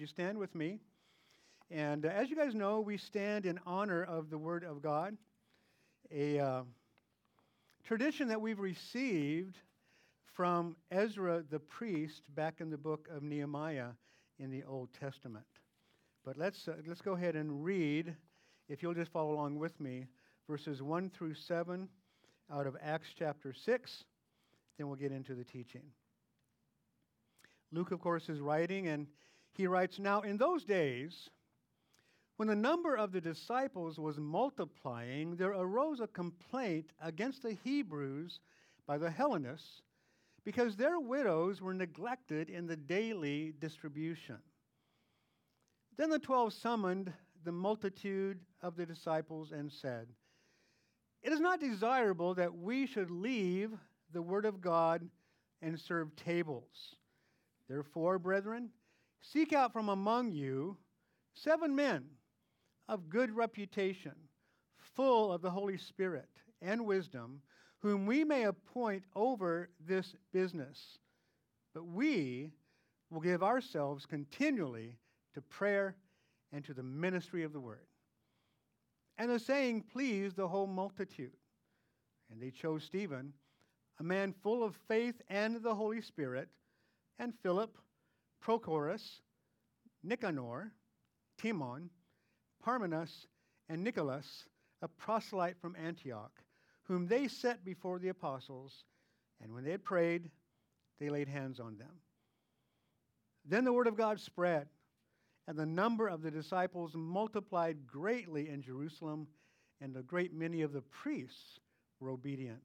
you stand with me? And uh, as you guys know, we stand in honor of the Word of God, a uh, tradition that we've received from Ezra the priest back in the book of Nehemiah in the Old Testament. But let's, uh, let's go ahead and read, if you'll just follow along with me, verses 1 through 7 out of Acts chapter 6. Then we'll get into the teaching. Luke, of course, is writing, and he writes Now, in those days, when the number of the disciples was multiplying, there arose a complaint against the Hebrews by the Hellenists because their widows were neglected in the daily distribution. Then the twelve summoned the multitude of the disciples and said, It is not desirable that we should leave the word of God and serve tables. Therefore, brethren, seek out from among you seven men of good reputation, full of the Holy Spirit and wisdom, whom we may appoint over this business. But we will give ourselves continually to prayer and to the ministry of the word. And the saying pleased the whole multitude. And they chose Stephen, a man full of faith and the Holy Spirit, and Philip, Prochorus, Nicanor, Timon, Parmenas, and Nicholas, a proselyte from Antioch, whom they set before the apostles. And when they had prayed, they laid hands on them. Then the word of God spread, and the number of the disciples multiplied greatly in Jerusalem, and a great many of the priests were obedient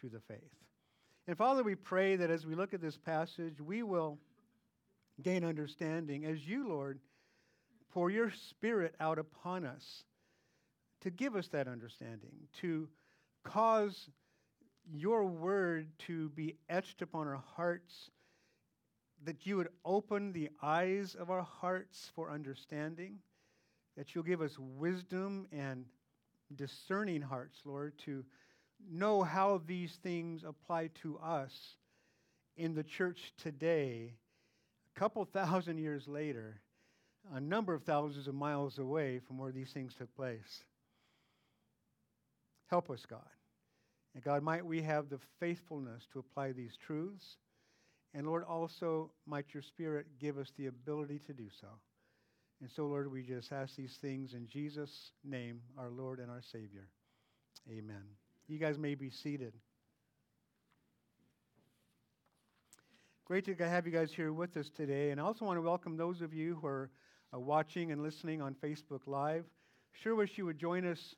to the faith. And Father, we pray that as we look at this passage, we will gain understanding as you, Lord, pour your Spirit out upon us to give us that understanding, to cause your word to be etched upon our hearts, that you would open the eyes of our hearts for understanding, that you'll give us wisdom and discerning hearts, Lord, to know how these things apply to us in the church today, couple thousand years later, a number of thousands of miles away from where these things took place. Help us, God. And God, might we have the faithfulness to apply these truths. And Lord, also might your Spirit give us the ability to do so. And so, Lord, we just ask these things in Jesus' name, our Lord and our Savior. Amen. You guys may be seated. Great to have you guys here with us today. And I also want to welcome those of you who are uh, watching and listening on Facebook Live. Sure wish you would join us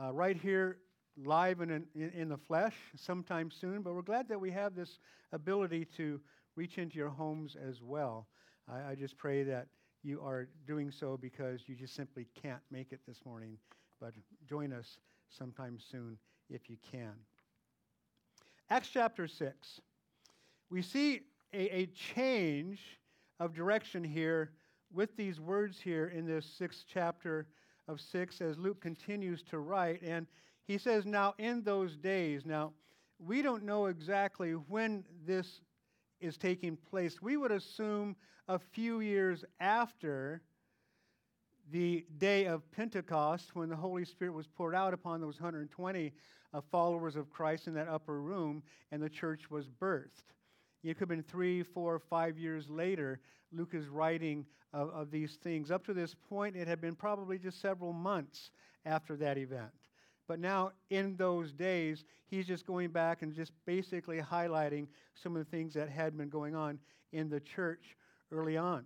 uh, right here live and in, in, in, the flesh sometime soon, but we're glad that we have this ability to reach into your homes as well. I, I just pray that you are doing so because you just simply can't make it this morning, but join us sometime soon if you can. Acts chapter 6. We see a, a change of direction here with these words here in this sixth chapter of 6 as Luke continues to write. And he says, Now in those days, now we don't know exactly when this is taking place. We would assume a few years after the day of Pentecost when the Holy Spirit was poured out upon those 120 uh, followers of Christ in that upper room and the church was birthed. It could have been three, four, five years later. Luke is writing of, of these things. Up to this point, it had been probably just several months after that event. But now, in those days, he's just going back and just basically highlighting some of the things that had been going on in the church early on.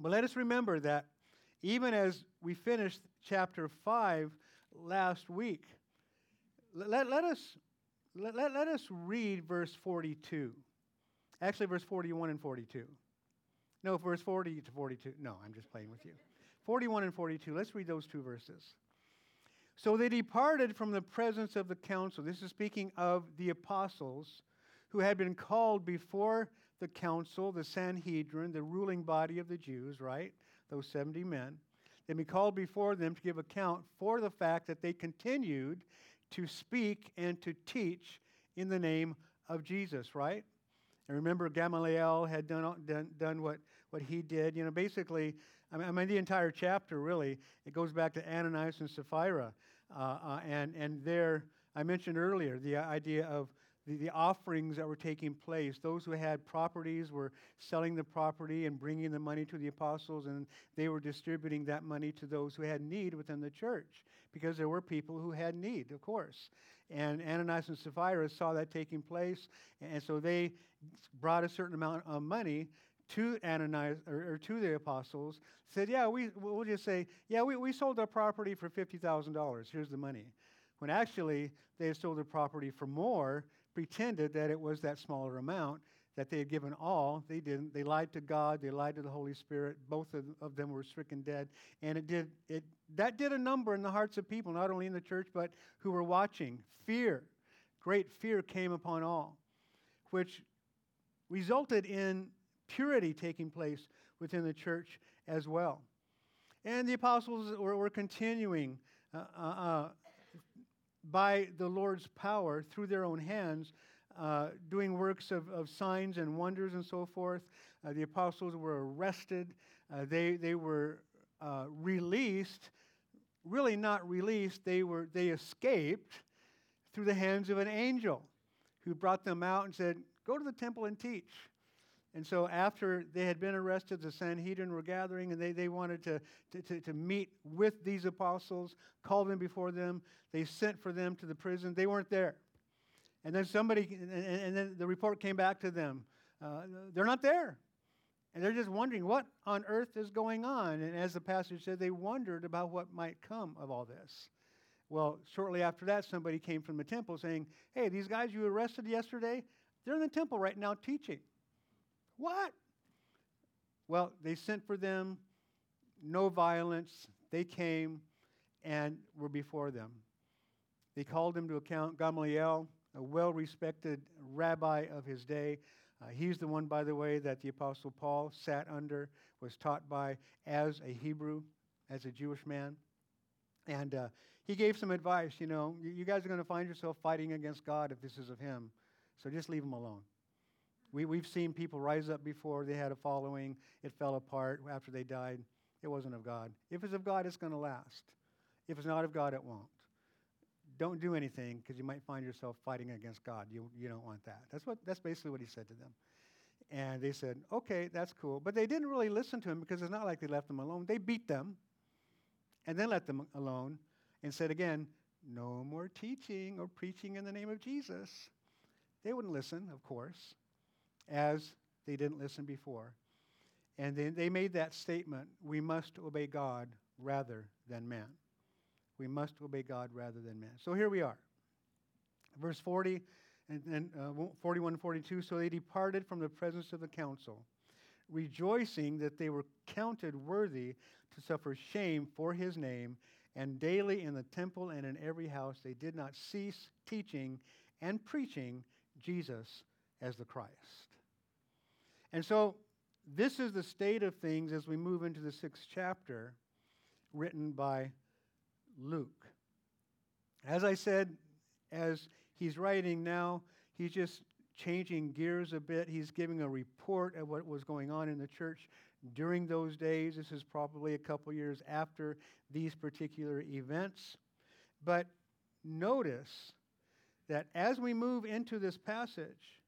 But let us remember that even as we finished chapter 5 last week, let, let, us, let, let, let us read verse 42. Actually, verse 41 and 42. No, verse 40 to 42. No, I'm just playing with you. 41 and 42. Let's read those two verses. So they departed from the presence of the council. This is speaking of the apostles who had been called before the council, the Sanhedrin, the ruling body of the Jews, right? Those 70 men. They'd been called before them to give account for the fact that they continued to speak and to teach in the name of Jesus, right? And remember, Gamaliel had done, done, done what, what he did. You know, basically, I mean, I mean the entire chapter really, it goes back to Ananias and Sapphira. Uh, uh, and, and there, I mentioned earlier the idea of the, the offerings that were taking place. Those who had properties were selling the property and bringing the money to the apostles, and they were distributing that money to those who had need within the church because there were people who had need, of course. And Ananias and Sapphira saw that taking place, and so they brought a certain amount of money to Ananias or, or, to the apostles. Said, "Yeah, we we'll just say, yeah, we, we sold our property for fifty thousand dollars. Here's the money." When actually they sold their property for more, pretended that it was that smaller amount that they had given all. They didn't. They lied to God. They lied to the Holy Spirit. Both of, of them were stricken dead, and it did it that did a number in the hearts of people, not only in the church but who were watching. Fear, great fear came upon all, which resulted in purity taking place within the church as well. And the apostles were, were continuing uh, uh, uh by the Lord's power through their own hands, uh, doing works of, of signs and wonders and so forth. Uh, the apostles were arrested, uh, they, they were uh, released. Really, not released, they, were, they escaped through the hands of an angel who brought them out and said, Go to the temple and teach. And so, after they had been arrested, the Sanhedrin were gathering and they, they wanted to, to, to, meet with these apostles, call them before them. They sent for them to the prison. They weren't there. And then somebody, and, and then the report came back to them. Uh, they're not there. And they're just wondering what on earth is going on. And as the passage said, they wondered about what might come of all this. Well, shortly after that, somebody came from the temple saying, Hey, these guys you arrested yesterday, they're in the temple right now teaching. What? Well, they sent for them, no violence. They came and were before them. They called him to account. Gamaliel, a well respected rabbi of his day, uh, he's the one, by the way, that the Apostle Paul sat under, was taught by as a Hebrew, as a Jewish man. And uh, he gave some advice you know, you, you guys are going to find yourself fighting against God if this is of him. So just leave him alone. We, we've seen people rise up before, they had a following, it fell apart after they died. It wasn't of God. If it's of God, it's going to last. If it's not of God, it won't. Don't do anything because you might find yourself fighting against God. You, you don't want that. That's, what, that's basically what he said to them. And they said, okay, that's cool. But they didn't really listen to him because it's not like they left them alone. They beat them and then let them alone and said again, no more teaching or preaching in the name of Jesus. They wouldn't listen, of course as they didn't listen before. And then they made that statement we must obey God rather than man. We must obey God rather than man. So here we are. Verse 40 and, and uh, 41 and 42. So they departed from the presence of the council, rejoicing that they were counted worthy to suffer shame for his name. And daily in the temple and in every house they did not cease teaching and preaching Jesus as the Christ. And so, this is the state of things as we move into the sixth chapter, written by Luke. As I said, as he's writing now, he's just changing gears a bit. He's giving a report of what was going on in the church during those days. This is probably a couple years after these particular events. But notice that as we move into this passage,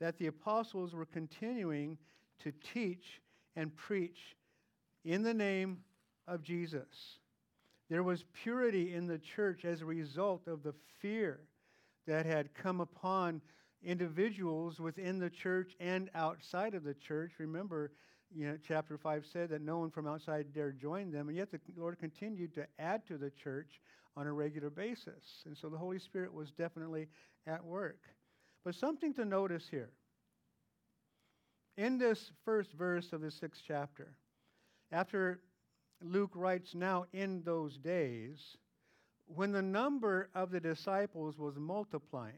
that the apostles were continuing to teach and preach in the name of Jesus. There was purity in the church as a result of the fear that had come upon individuals within the church and outside of the church. Remember, you know, chapter 5 said that no one from outside dared join them, and yet the Lord continued to add to the church on a regular basis. And so the Holy Spirit was definitely at work. But something to notice here. In this first verse of the sixth chapter, after Luke writes, Now in those days, when the number of the disciples was multiplying,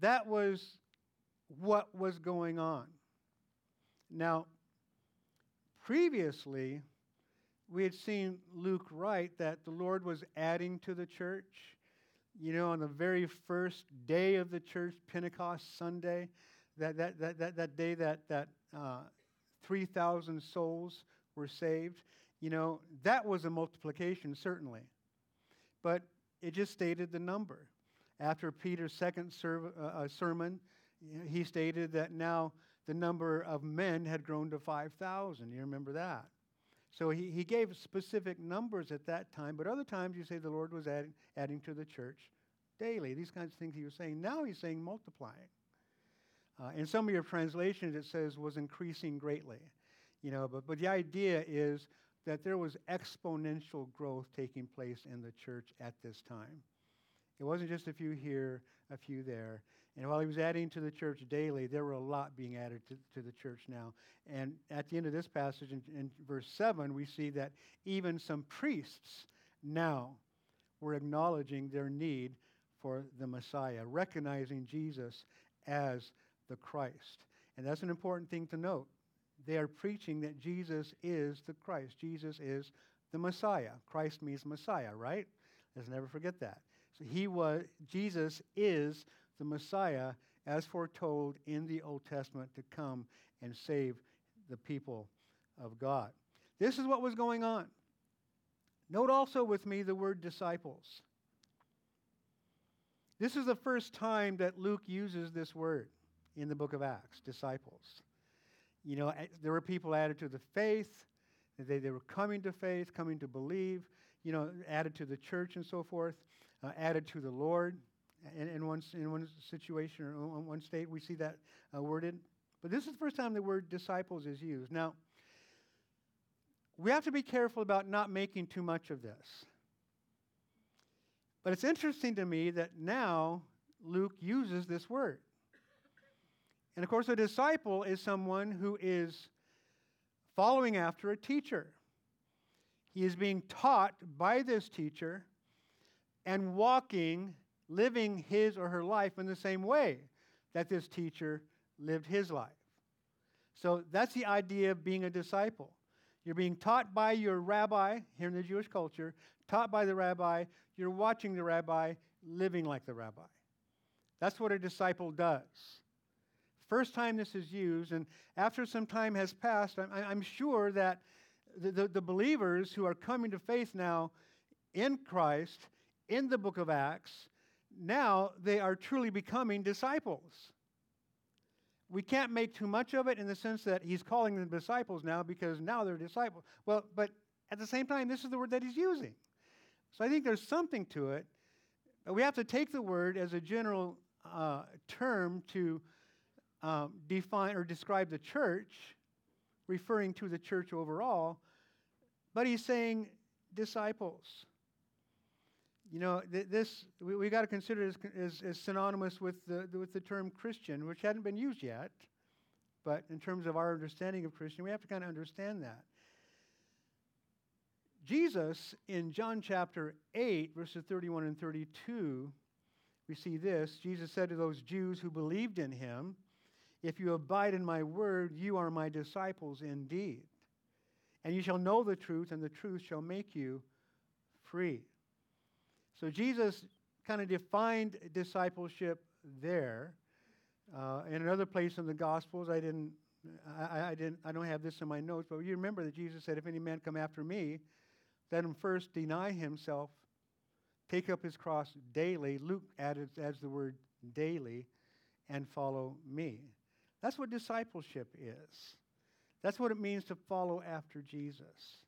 that was what was going on. Now, previously, we had seen Luke write that the Lord was adding to the church you know, on the very first day of the church, Pentecost Sunday, that, that, that, that, that day that, that uh, 3,000 souls were saved. You know, that was a multiplication, certainly. But it just stated the number. After Peter's second uh, uh, sermon, he stated that now the number of men had grown to 5,000. You remember that? So he, he gave specific numbers at that time, but other times you say the Lord was adding, adding to the church daily. These kinds of things he was saying. Now he's saying multiplying. Uh, in some of your translations, it says was increasing greatly. You know, but, but the idea is that there was exponential growth taking place in the church at this time. It wasn't just a few here, a few there. And while he was adding to the church daily, there were a lot being added to, to the church now. And at the end of this passage, in, in verse 7, we see that even some priests now were acknowledging their need for the Messiah, recognizing Jesus as the Christ. And that's an important thing to note. They are preaching that Jesus is the Christ. Jesus is the Messiah. Christ means Messiah, right? Let's never forget that. So he was Jesus is the Messiah as foretold in the Old Testament to come and save the people of God. This is what was going on. Note also with me the word disciples. This is the first time that Luke uses this word in the book of Acts disciples. You know, there were people added to the faith, they, they were coming to faith, coming to believe, you know, added to the church and so forth, uh, added to the Lord. In, in, one, in one situation or in one state, we see that uh, worded. But this is the first time the word disciples is used. Now, we have to be careful about not making too much of this. But it's interesting to me that now Luke uses this word. And of course, a disciple is someone who is following after a teacher. He is being taught by this teacher and walking living his or her life in the same way that this teacher lived his life. So that's the idea of being a disciple. You're being taught by your rabbi here in the Jewish culture, taught by the rabbi, you're watching the rabbi living like the rabbi. That's what a disciple does. First time this is used, and after some time has passed, I'm, I'm sure that the, the, the believers who are coming to faith now in Christ, in the book of Acts, now they are truly becoming disciples. We can't make too much of it in the sense that he's calling them disciples now because now they're disciples. Well, but at the same time, this is the word that he's using. So I think there's something to it. But We have to take the word as a general uh, term to um, define or describe the church, referring to the church overall, but he's saying disciples. You know, th- this we, we got to consider as, as, as, synonymous with the, the, with the term Christian, which hadn't been used yet. But in terms of our understanding of Christian, we have to kind of understand that. Jesus, in John chapter 8, verses 31 and 32, we see this. Jesus said to those Jews who believed in him, If you abide in my word, you are my disciples indeed. And you shall know the truth, and the truth shall make you free. So Jesus kind of defined discipleship there. Uh, in another place in the Gospels, I didn't, I, I, didn't, I don't have this in my notes, but you remember that Jesus said, "If any man come after me, let him first deny himself, take up his cross daily." Luke added adds the word daily, and follow me. That's what discipleship is. That's what it means to follow after Jesus.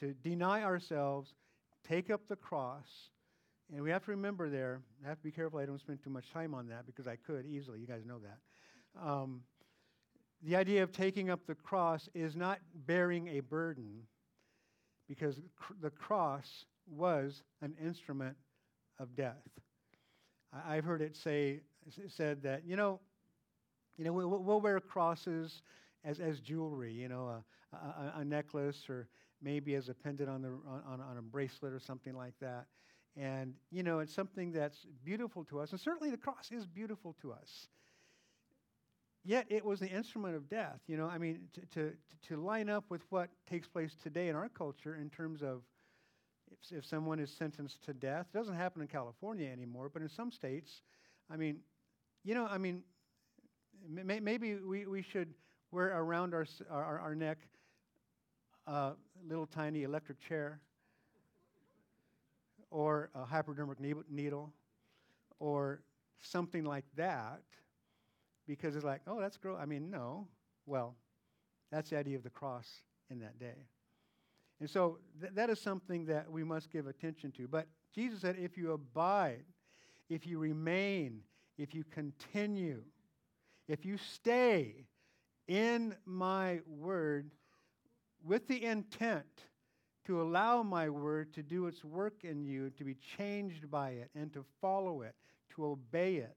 To deny ourselves, take up the cross, and we have to remember there, I have to be careful I don't spend too much time on that because I could easily. You guys know that. Um, the idea of taking up the cross is not bearing a burden because cr- the cross was an instrument of death. I- have heard it say said that you know, you know, we'll, we'll wear crosses as, as jewelry, you know, a, a, a, necklace or maybe as a pendant on, the, on, on a bracelet or something like that. And, you know, it's something that's beautiful to us. And certainly the cross is beautiful to us. Yet it was the instrument of death. You know, I mean, to, to, to line up with what takes place today in our culture in terms of if, if someone is sentenced to death, it doesn't happen in California anymore, but in some states, I mean, you know, I mean, may, maybe we, we should wear around our, our, our neck a little tiny electric chair or a hypodermic needle or something like that because it's like, oh, that's gross. I mean, no. Well, that's the idea of the cross in that day. And so th- that is something that we must give attention to. But Jesus said, if you abide, if you remain, if you continue, if you stay in my word with the intent to allow my word to do its work in you, to be changed by it, and to follow it, to obey it,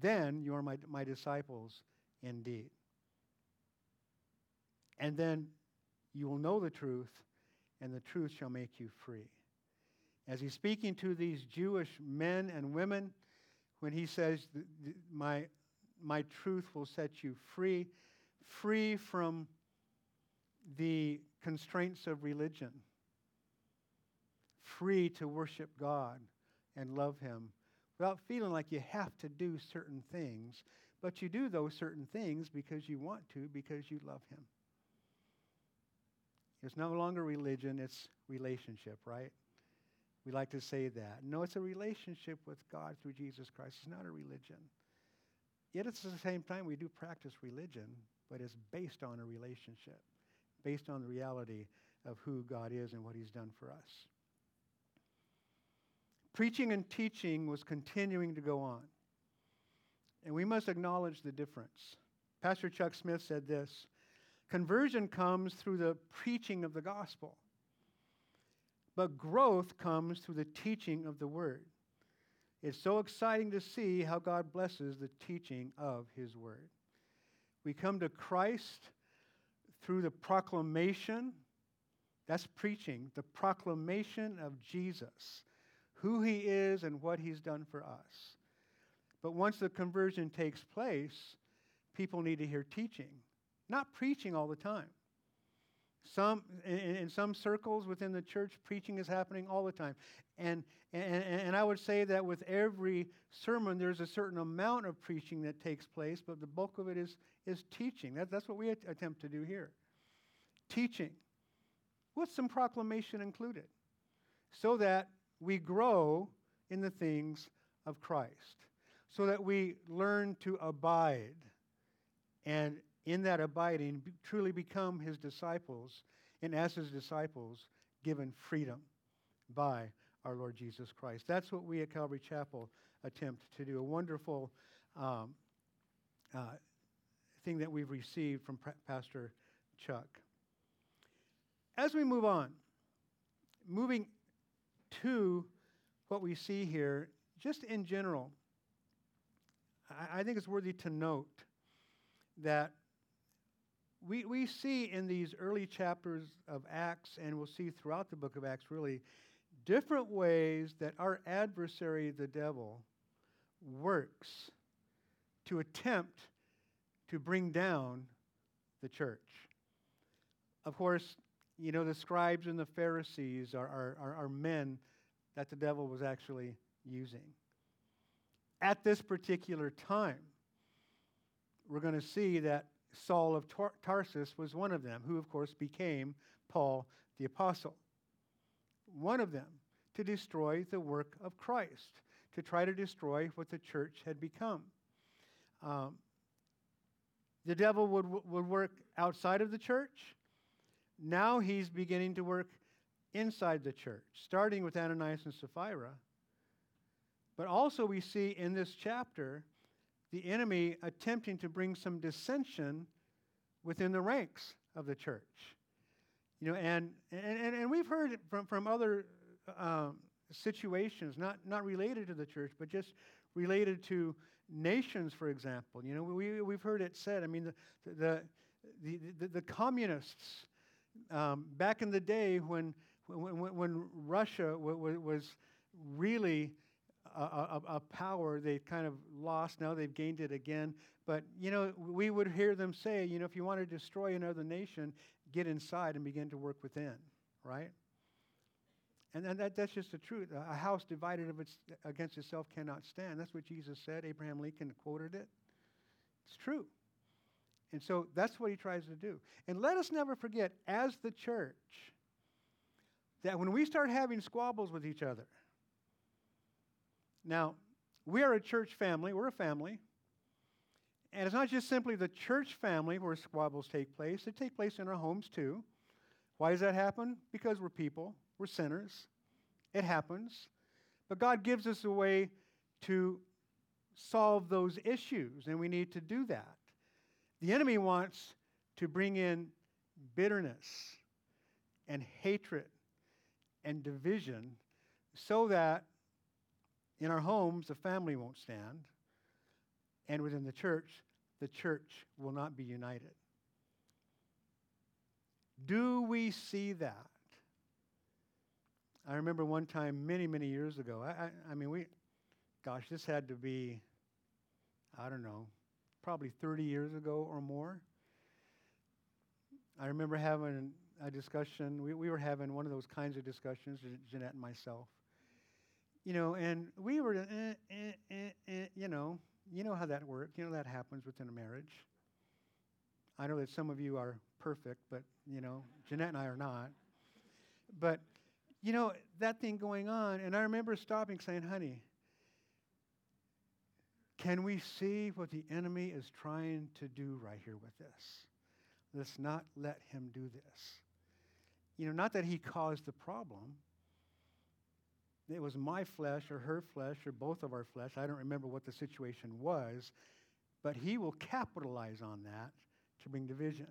then you are my, my disciples indeed. And then you will know the truth, and the truth shall make you free. As he's speaking to these Jewish men and women, when he says, My, my truth will set you free, free from the constraints of religion, free to worship God and love Him without feeling like you have to do certain things, but you do those certain things because you want to, because you love Him. It's no longer religion, it's relationship, right? We like to say that. No, it's a relationship with God through Jesus Christ. It's not a religion. Yet it's at the same time we do practice religion, but it's based on a relationship, based on the reality of who God is and what He's done for us. Preaching and teaching was continuing to go on. And we must acknowledge the difference. Pastor Chuck Smith said this Conversion comes through the preaching of the gospel, but growth comes through the teaching of the word. It's so exciting to see how God blesses the teaching of his word. We come to Christ through the proclamation, that's preaching, the proclamation of Jesus who he is and what he's done for us. But once the conversion takes place, people need to hear teaching, not preaching all the time. Some, in, some circles within the church, preaching is happening all the time. And, and, and I would say that with every sermon, there's a certain amount of preaching that takes place, but the bulk of it is, is teaching. That, that's what we attempt to do here. Teaching, with some proclamation included, so that we grow in the things of Christ, so that we learn to abide, and in that abiding, truly become his disciples, and as his disciples, given freedom by our Lord Jesus Christ. That's what we at Calvary Chapel attempt to do. A wonderful um, uh, thing that we've received from Pastor Chuck. As we move on, moving to what we see here, just in general, I, I think it's worthy to note that we, we see in these early chapters of Acts, and we'll see throughout the book of Acts really, different ways that our adversary, the devil, works to attempt to bring down the church. Of course, you know, the scribes and the Pharisees are, are, are, are men that the devil was actually using. At this particular time, we're going to see that Saul of Tar- Tarsus was one of them, who, of course, became Paul the Apostle. One of them to destroy the work of Christ, to try to destroy what the church had become. Um, the devil would, would work outside of the church, now he's beginning to work inside the church, starting with Ananias and Sapphira. But also, we see in this chapter the enemy attempting to bring some dissension within the ranks of the church. You know, and, and, and we've heard from, from other um, situations, not, not related to the church, but just related to nations, for example. You know, we, we've heard it said, I mean, the, the, the, the, the communists um, back in the day when, when, when Russia w- w- was really a, a, a, power they kind of lost, now they've gained it again. But, you know, we would hear them say, you know, if you want to destroy another nation, get inside and begin to work within, right? And, and that, that's just the truth. A house divided its, against itself cannot stand. That's what Jesus said. Abraham Lincoln quoted it. It's true. And so that's what he tries to do. And let us never forget, as the church, that when we start having squabbles with each other, now, we are a church family, we're a family. And it's not just simply the church family where squabbles take place, they take place in our homes too. Why does that happen? Because we're people, we're sinners. It happens. But God gives us a way to solve those issues, and we need to do that. The enemy wants to bring in bitterness and hatred and division so that in our homes the family won't stand, and within the church, the church will not be united. Do we see that? I remember one time many, many years ago. I, I, I, mean, we, gosh, this had to be, I don't know, probably 30 years ago or more. I remember having a discussion. We, we were having one of those kinds of discussions, Jeanette and myself. You know, and we were, eh, eh, eh, eh you know, you know how that works. You know that happens within a marriage. I know that some of you are perfect, but, you know, Jeanette and I are not. But, you know, that thing going on, and I remember stopping saying, honey, can we see what the enemy is trying to do right here with this? Let's not let him do this. You know, not that he caused the problem. It was my flesh or her flesh or both of our flesh. I don't remember what the situation was, but he will capitalize on that to bring division.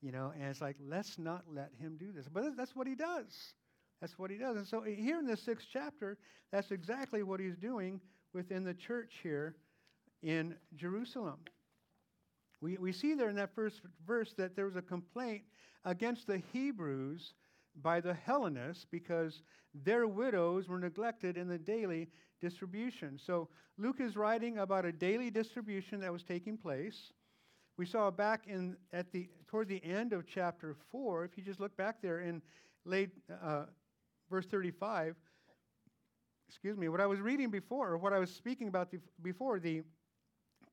You know, and it's like, let's not let him do this. But that's what he does. That's what he does. And so eh, here in the sixth chapter, that's exactly what he's doing within the church here in Jerusalem. We, we see there in that first verse that there was a complaint against the Hebrews by the Hellenists because their widows were neglected in the daily distribution. So Luke is writing about a daily distribution that was taking place. We saw back in at the toward the end of chapter four. If you just look back there in late uh, verse thirty-five, excuse me, what I was reading before, or what I was speaking about the, before, the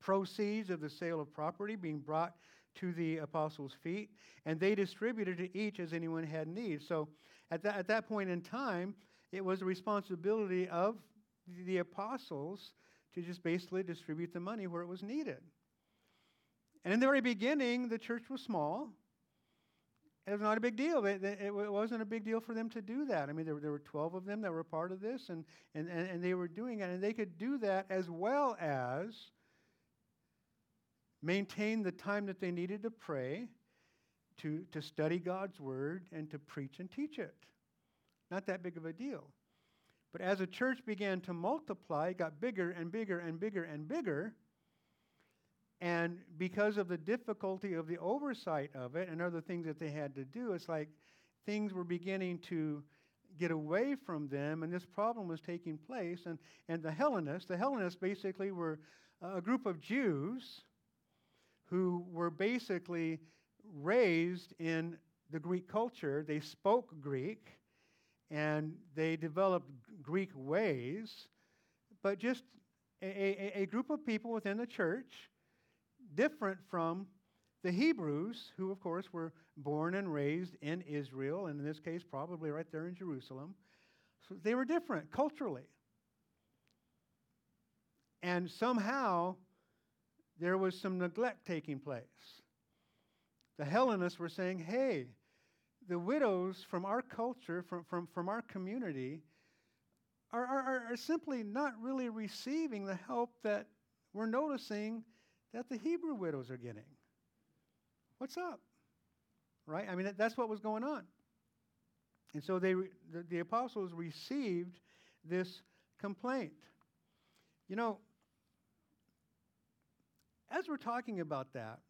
proceeds of the sale of property being brought to the apostles' feet, and they distributed to each as anyone had need. So at that, at that point in time, it was the responsibility of the apostles to just basically distribute the money where it was needed. And in the very beginning, the church was small. It was not a big deal. It, it, wasn't a big deal for them to do that. I mean, there, there were 12 of them that were part of this, and, and, and they were doing it. And they could do that as well as maintain the time that they needed to pray, to, to study God's word, and to preach and teach it. Not that big of a deal. But as the church began to multiply, it got bigger and bigger and bigger and bigger and because of the difficulty of the oversight of it and other things that they had to do, it's like things were beginning to get away from them, and this problem was taking place. And, and the Hellenists, the Hellenists basically were a group of Jews who were basically raised in the Greek culture. They spoke Greek and they developed Greek ways, but just a, a, a group of people within the church different from the Hebrews, who, of course, were born and raised in Israel, and in this case, probably right there in Jerusalem. So they were different culturally. And somehow, there was some neglect taking place. The Hellenists were saying, hey, the widows from our culture, from, from, from our community, are, are, are simply not really receiving the help that we're noticing that the Hebrew widows are getting. What's up? Right? I mean, that's what was going on. And so they, the, the apostles received this complaint. You know, as we're talking about that,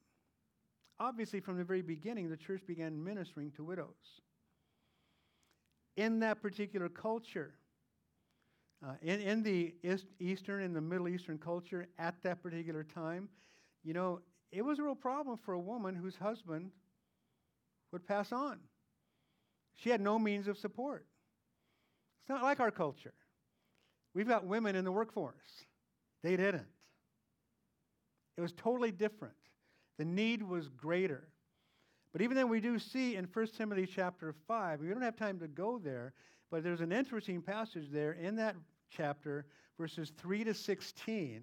obviously from the very beginning, the church began ministering to widows. In that particular culture, uh, in, in the Eastern and the Middle Eastern culture at that particular time, you know, it was a real problem for a woman whose husband would pass on. She had no means of support. It's not like our culture. We've got women in the workforce. They didn't. It was totally different. The need was greater. But even then, we do see in 1 Timothy chapter 5, we don't have time to go there, but there's an interesting passage there in that chapter, verses 3 to 16,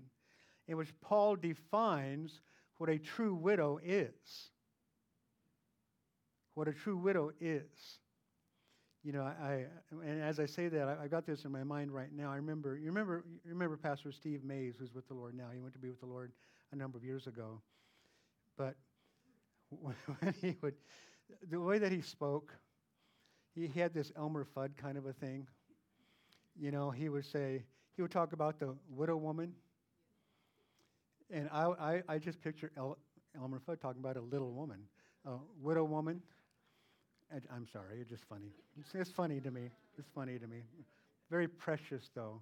in which Paul defines what a true widow is. What a true widow is. You know, I, and as I say that, I, I got this in my mind right now. I remember, you remember, you remember Pastor Steve Mays, who's with the Lord now. He went to be with the Lord a number of years ago. But when he would, the way that he spoke, he, had this Elmer Fudd kind of a thing. You know, he would say, he would talk about the widow woman. And I, I, I just picture El, Elmer Fudd talking about a little woman, a widow woman. And I'm sorry, it's just funny. It's, it's funny to me. It's funny to me. Very precious, though.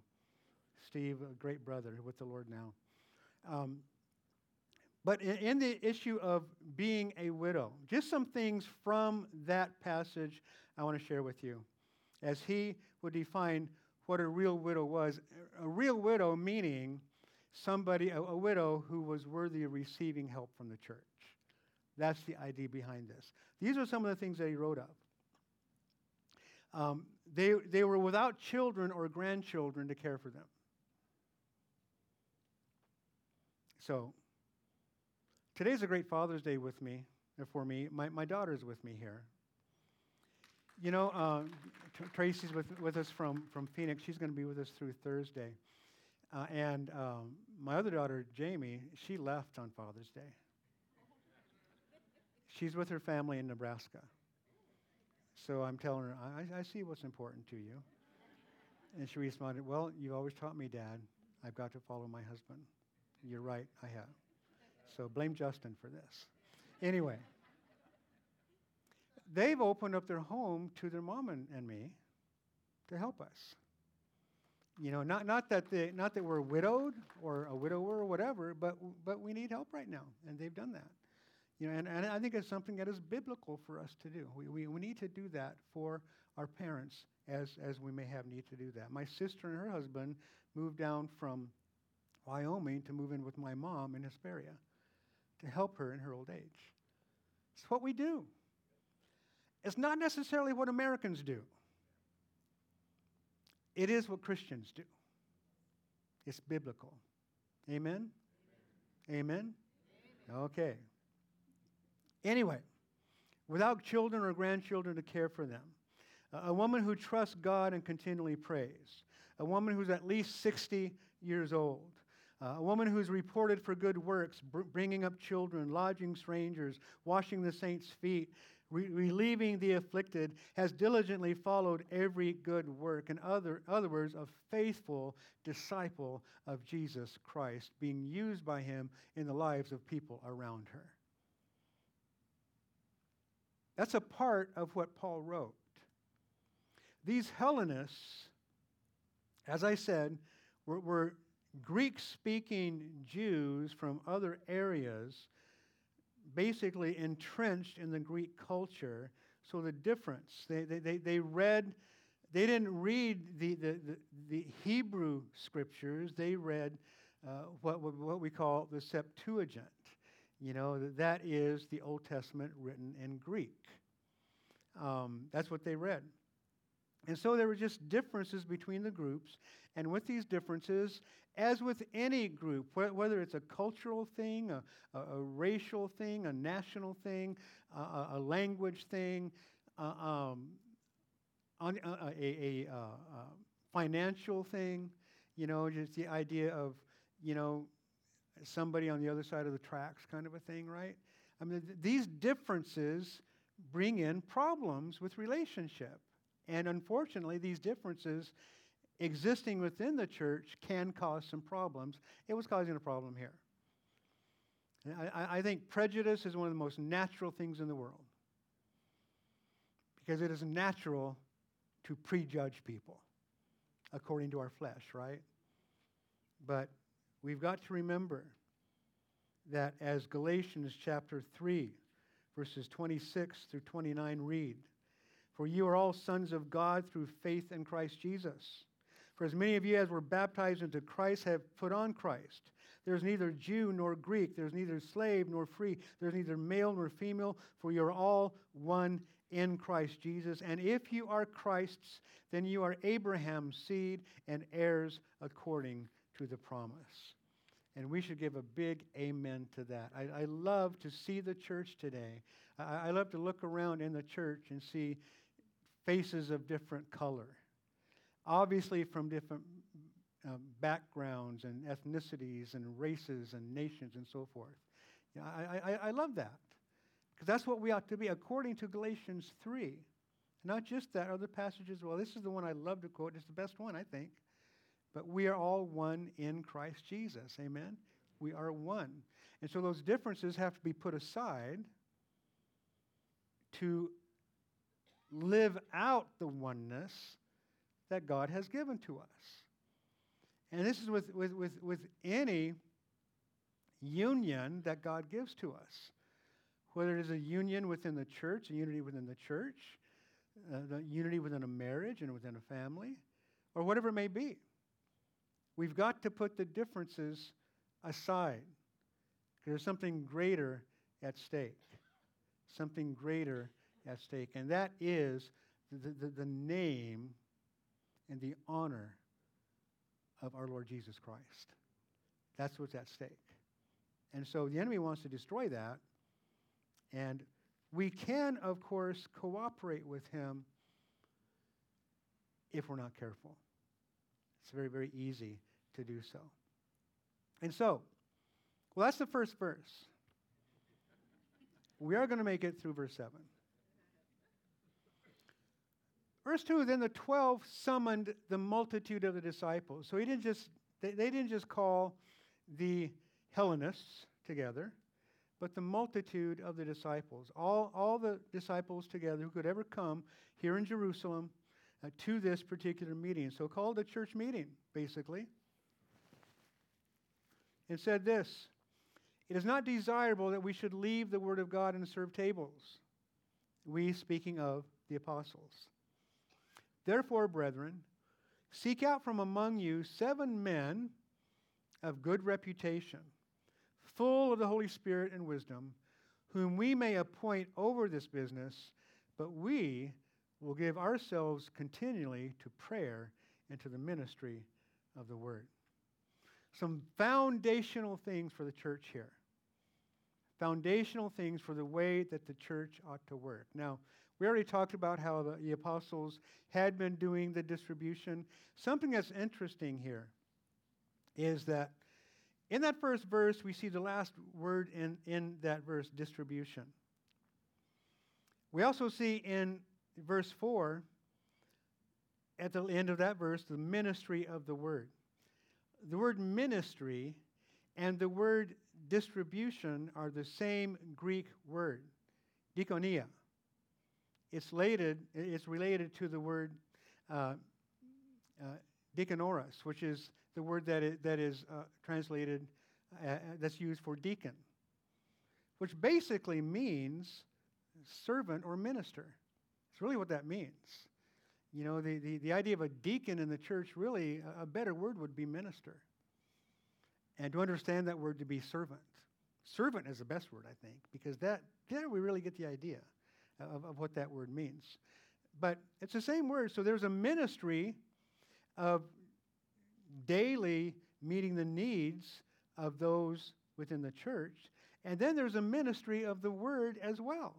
Steve, a great brother with the Lord now. Um, but in, the issue of being a widow, just some things from that passage I want to share with you. As he would define what a real widow was. A real widow meaning somebody, a, a widow who was worthy of receiving help from the church. That's the idea behind this. These are some of the things that he wrote of. Um, they, they were without children or grandchildren to care for them. So, today's a great Father's Day with me, for me. My, my daughter's with me here. You know, uh, Tracy's with, with us from, from Phoenix. She's going to be with us through Thursday. Uh, and um, my other daughter, Jamie, she left on Father's Day. She's with her family in Nebraska. So I'm telling her, I, I see what's important to you. And she responded, Well, you've always taught me, Dad, I've got to follow my husband. You're right, I have. So blame Justin for this. Anyway, they've opened up their home to their mom and, and me to help us. You know, not, not, that they, not that we're widowed or a widower or whatever, but, but we need help right now, and they've done that. You know, and, and I think it's something that is biblical for us to do. We, we, we need to do that for our parents as, as we may have need to do that. My sister and her husband moved down from Wyoming to move in with my mom in Hesperia to help her in her old age. It's what we do. It's not necessarily what Americans do. It is what Christians do. It's biblical. Amen? Amen? Amen? Okay. Anyway, without children or grandchildren to care for them, a woman who trusts God and continually prays, a woman who's at least 60 years old, uh, a woman who's reported for good works, br- bringing up children, lodging strangers, washing the saints' feet, re- relieving the afflicted, has diligently followed every good work. In other, other words, a faithful disciple of Jesus Christ, being used by him in the lives of people around her. That's a part of what Paul wrote. These Hellenists, as I said, were, were Greek speaking Jews from other areas, basically entrenched in the Greek culture. So the difference, they, they, they, read, they didn't read the, the, the, the Hebrew scriptures, they read uh, what, what we call the Septuagint. You know, that is the Old Testament written in Greek. Um, that's what they read. And so there were just differences between the groups. And with these differences, as with any group, wh- whether it's a cultural thing, a, a, a racial thing, a national thing, a, a language thing, uh, um, on, uh, a, uh, uh, financial thing, you know, just the idea of, you know, somebody on the other side of the tracks kind of a thing, right? I mean, th- these differences bring in problems with relationship. And unfortunately, these differences existing within the church can cause some problems. It was causing a problem here. I, I, think prejudice is one of the most natural things in the world because it is natural to prejudge people according to our flesh, right? But we've got to remember that as Galatians chapter 3, verses 26 through 29 read, For you are all sons of God through faith in Christ Jesus. For as many of you as were baptized into Christ have put on Christ. There's neither Jew nor Greek, there's neither slave nor free, there's neither male nor female, for you're all one in Christ Jesus. And if you are Christ's, then you are Abraham's seed and heirs according to the promise. And we should give a big amen to that. I, I love to see the church today. I, I love to look around in the church and see faces of different color, obviously from different um, backgrounds and ethnicities and races and nations and so forth. Know, I, I, I love that because that's what we ought to be according to Galatians 3. Not just that, other passages. Well, this is the one I love to quote. It's the best one, I think. But we are all one in Christ Jesus. Amen? We are one. And so those differences have to be put aside to live out the oneness that God has given to us. And this is with, with, with, with any union that God gives to us. Whether it is a union within the church, a unity within the church, uh, the unity within a marriage and within a family, or whatever it may be. We've got to put the differences aside. There's something greater at stake. Something greater at stake. And that is the, the, the name and the honor of our Lord Jesus Christ. That's what's at stake. And so the enemy wants to destroy that. And we can, of course, cooperate with him if we're not careful. It's very, very easy to do so. And so, well, that's the first verse. We are going to make it through verse 7. Verse 2 Then the 12 summoned the multitude of the disciples. So he didn't just, they, they didn't just call the Hellenists together, but the multitude of the disciples. All, all the disciples together who could ever come here in Jerusalem uh, to this particular meeting. So called a church meeting, basically. And said this It is not desirable that we should leave the word of God and serve tables. We, speaking of the apostles. Therefore, brethren, seek out from among you seven men of good reputation, full of the Holy Spirit and wisdom, whom we may appoint over this business, but we will give ourselves continually to prayer and to the ministry of the word. Some foundational things for the church here. Foundational things for the way that the church ought to work. Now, we already talked about how the, apostles had been doing the distribution. Something that's interesting here is that in that first verse, we see the last word in, in that verse, distribution. We also see in verse 4, at the end of that verse, the ministry of the word. The word ministry and the word distribution are the same Greek word, diakonia. It's related, it's related to the word uh, uh, diakonos, which is the word that that is uh, translated, uh, uh, that's used for deacon, which basically means servant or minister. It's really what that means. You know, the, the, the idea of a deacon in the church, really, a, a better word would be minister. And to understand that word to be servant. Servant is the best word, I think, because that there we really get the idea of, of what that word means. But it's the same word. So there's a ministry of daily meeting the needs of those within the church. And then there's a ministry of the word as well.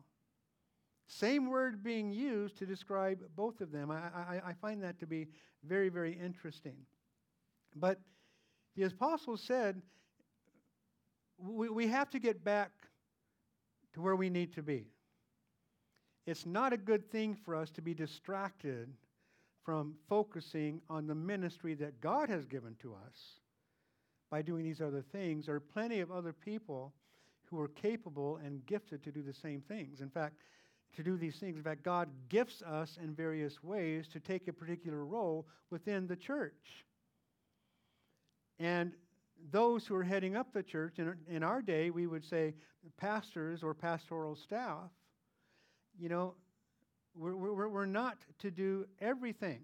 Same word being used to describe both of them. I, I, I find that to be very, very interesting. But the apostle said we, we have to get back to where we need to be. It's not a good thing for us to be distracted from focusing on the ministry that God has given to us by doing these other things. There are plenty of other people who are capable and gifted to do the same things. In fact, to do these things. In fact, God gifts us in various ways to take a particular role within the church. And those who are heading up the church, in, in our day, we would say pastors or pastoral staff, you know, we're, we're, we're not to do everything.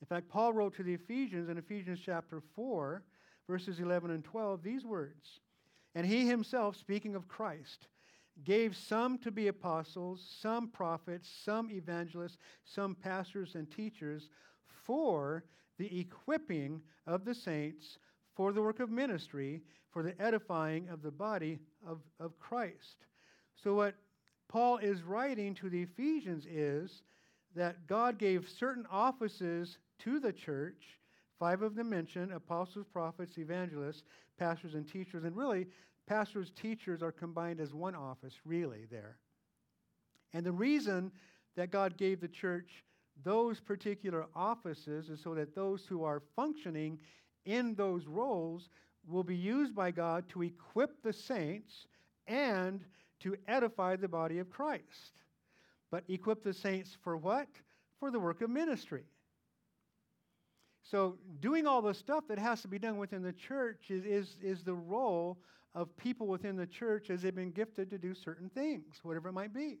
In fact, Paul wrote to the Ephesians in Ephesians chapter 4 verses 11 and 12, these words And he himself, speaking of Christ, gave some to be apostles, some prophets, some evangelists, some pastors and teachers for the equipping of the saints for the work of ministry, for the edifying of the body of, of Christ. So, what Paul is writing to the Ephesians is that God gave certain offices to the church. Five of them mentioned apostles, prophets, evangelists, pastors, and teachers. And really, pastors, teachers are combined as one office, really, there. And the reason that God gave the church those particular offices is so that those who are functioning in those roles will be used by God to equip the saints and to edify the body of Christ. But equip the saints for what? For the work of ministry. So, doing all the stuff that has to be done within the church is, is, is the role of people within the church as they've been gifted to do certain things, whatever it might be.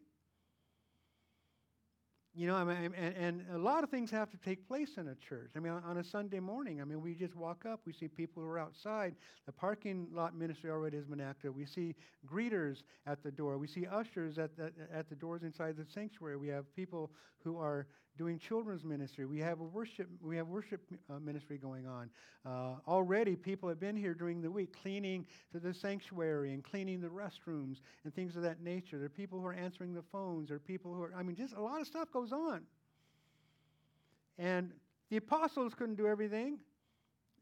You know, I mean, and, and a lot of things have to take place in a church. I mean, on a Sunday morning, I mean, we just walk up, we see people who are outside. The parking lot ministry already has been active. We see greeters at the door. We see ushers at the, at the doors inside the sanctuary. We have people who are doing children's ministry. We have a worship. We have worship uh, ministry going on. Uh, already, people have been here during the week cleaning the sanctuary and cleaning the restrooms and things of that nature. There are people who are answering the phones. There are people who are. I mean, just a lot of stuff goes on. And the apostles couldn't do everything,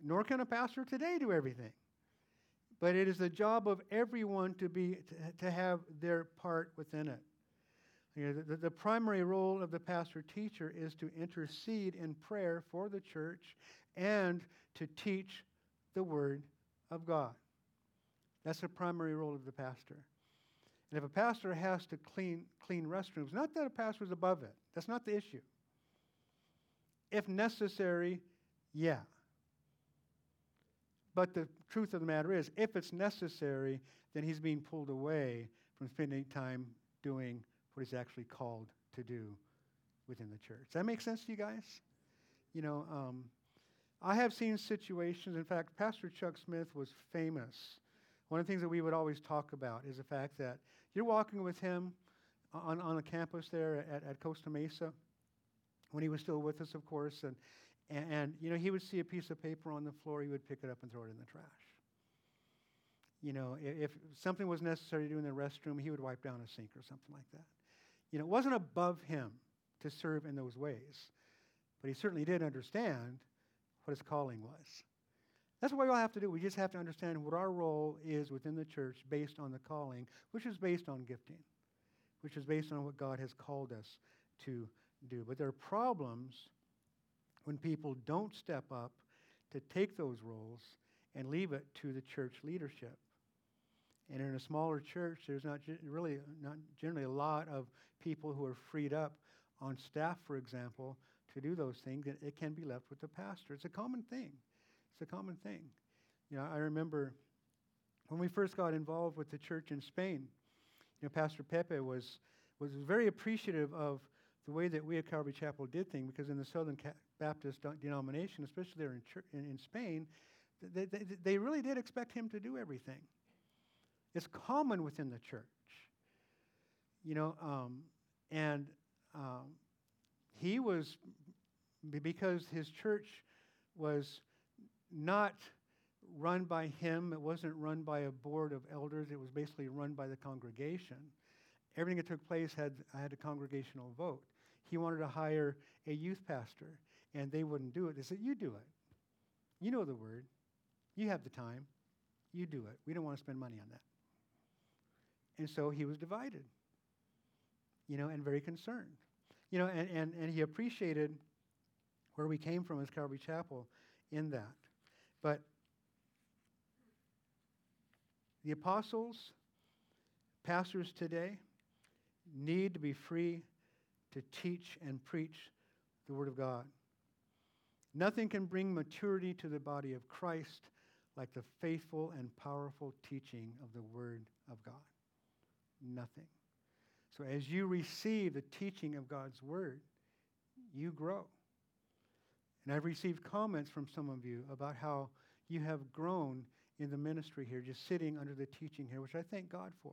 nor can a pastor today do everything. But it is the job of everyone to be to, to have their part within it. The, the primary role of the pastor teacher is to intercede in prayer for the church and to teach the Word of God. That's the primary role of the pastor. And if a pastor has to clean, clean restrooms, not that a pastor is above it, that's not the issue. If necessary, yeah. But the truth of the matter is, if it's necessary, then he's being pulled away from spending time doing what he's actually called to do within the church. Does that make sense to you guys? You know, um, I have seen situations, in fact, Pastor Chuck Smith was famous. One of the things that we would always talk about is the fact that you're walking with him on, on the campus there at, at Costa Mesa, when he was still with us, of course, and, and, and, you know, he would see a piece of paper on the floor, he would pick it up and throw it in the trash. You know, if, if something was necessary to do in the restroom, he would wipe down a sink or something like that. You know, it wasn't above him to serve in those ways, but he certainly did understand what his calling was. That's what we all have to do. We just have to understand what our role is within the church based on the calling, which is based on gifting, which is based on what God has called us to do. But there are problems when people don't step up to take those roles and leave it to the church leadership. And in a smaller church, there's not really not generally a lot of people who are freed up on staff, for example, to do those things. It, it can be left with the pastor. It's a common thing. It's a common thing. You know, I remember when we first got involved with the church in Spain. You know, Pastor Pepe was was very appreciative of the way that we at Calvary Chapel did things because in the Southern Baptist denomination, especially there in, in, in Spain, they, they, they really did expect him to do everything. It's common within the church. You know, um, and um, he was, because his church was not run by him, it wasn't run by a board of elders, it was basically run by the congregation. Everything that took place had, had a congregational vote. He wanted to hire a youth pastor, and they wouldn't do it. They said, You do it. You know the word. You have the time. You do it. We don't want to spend money on that. And so he was divided, you know, and very concerned. You know, and, and, and he appreciated where we came from as Calvary Chapel in that. But the apostles, pastors today, need to be free to teach and preach the Word of God. Nothing can bring maturity to the body of Christ like the faithful and powerful teaching of the Word of God nothing. So as you receive the teaching of God's word, you grow. And I've received comments from some of you about how you have grown in the ministry here, just sitting under the teaching here, which I thank God for.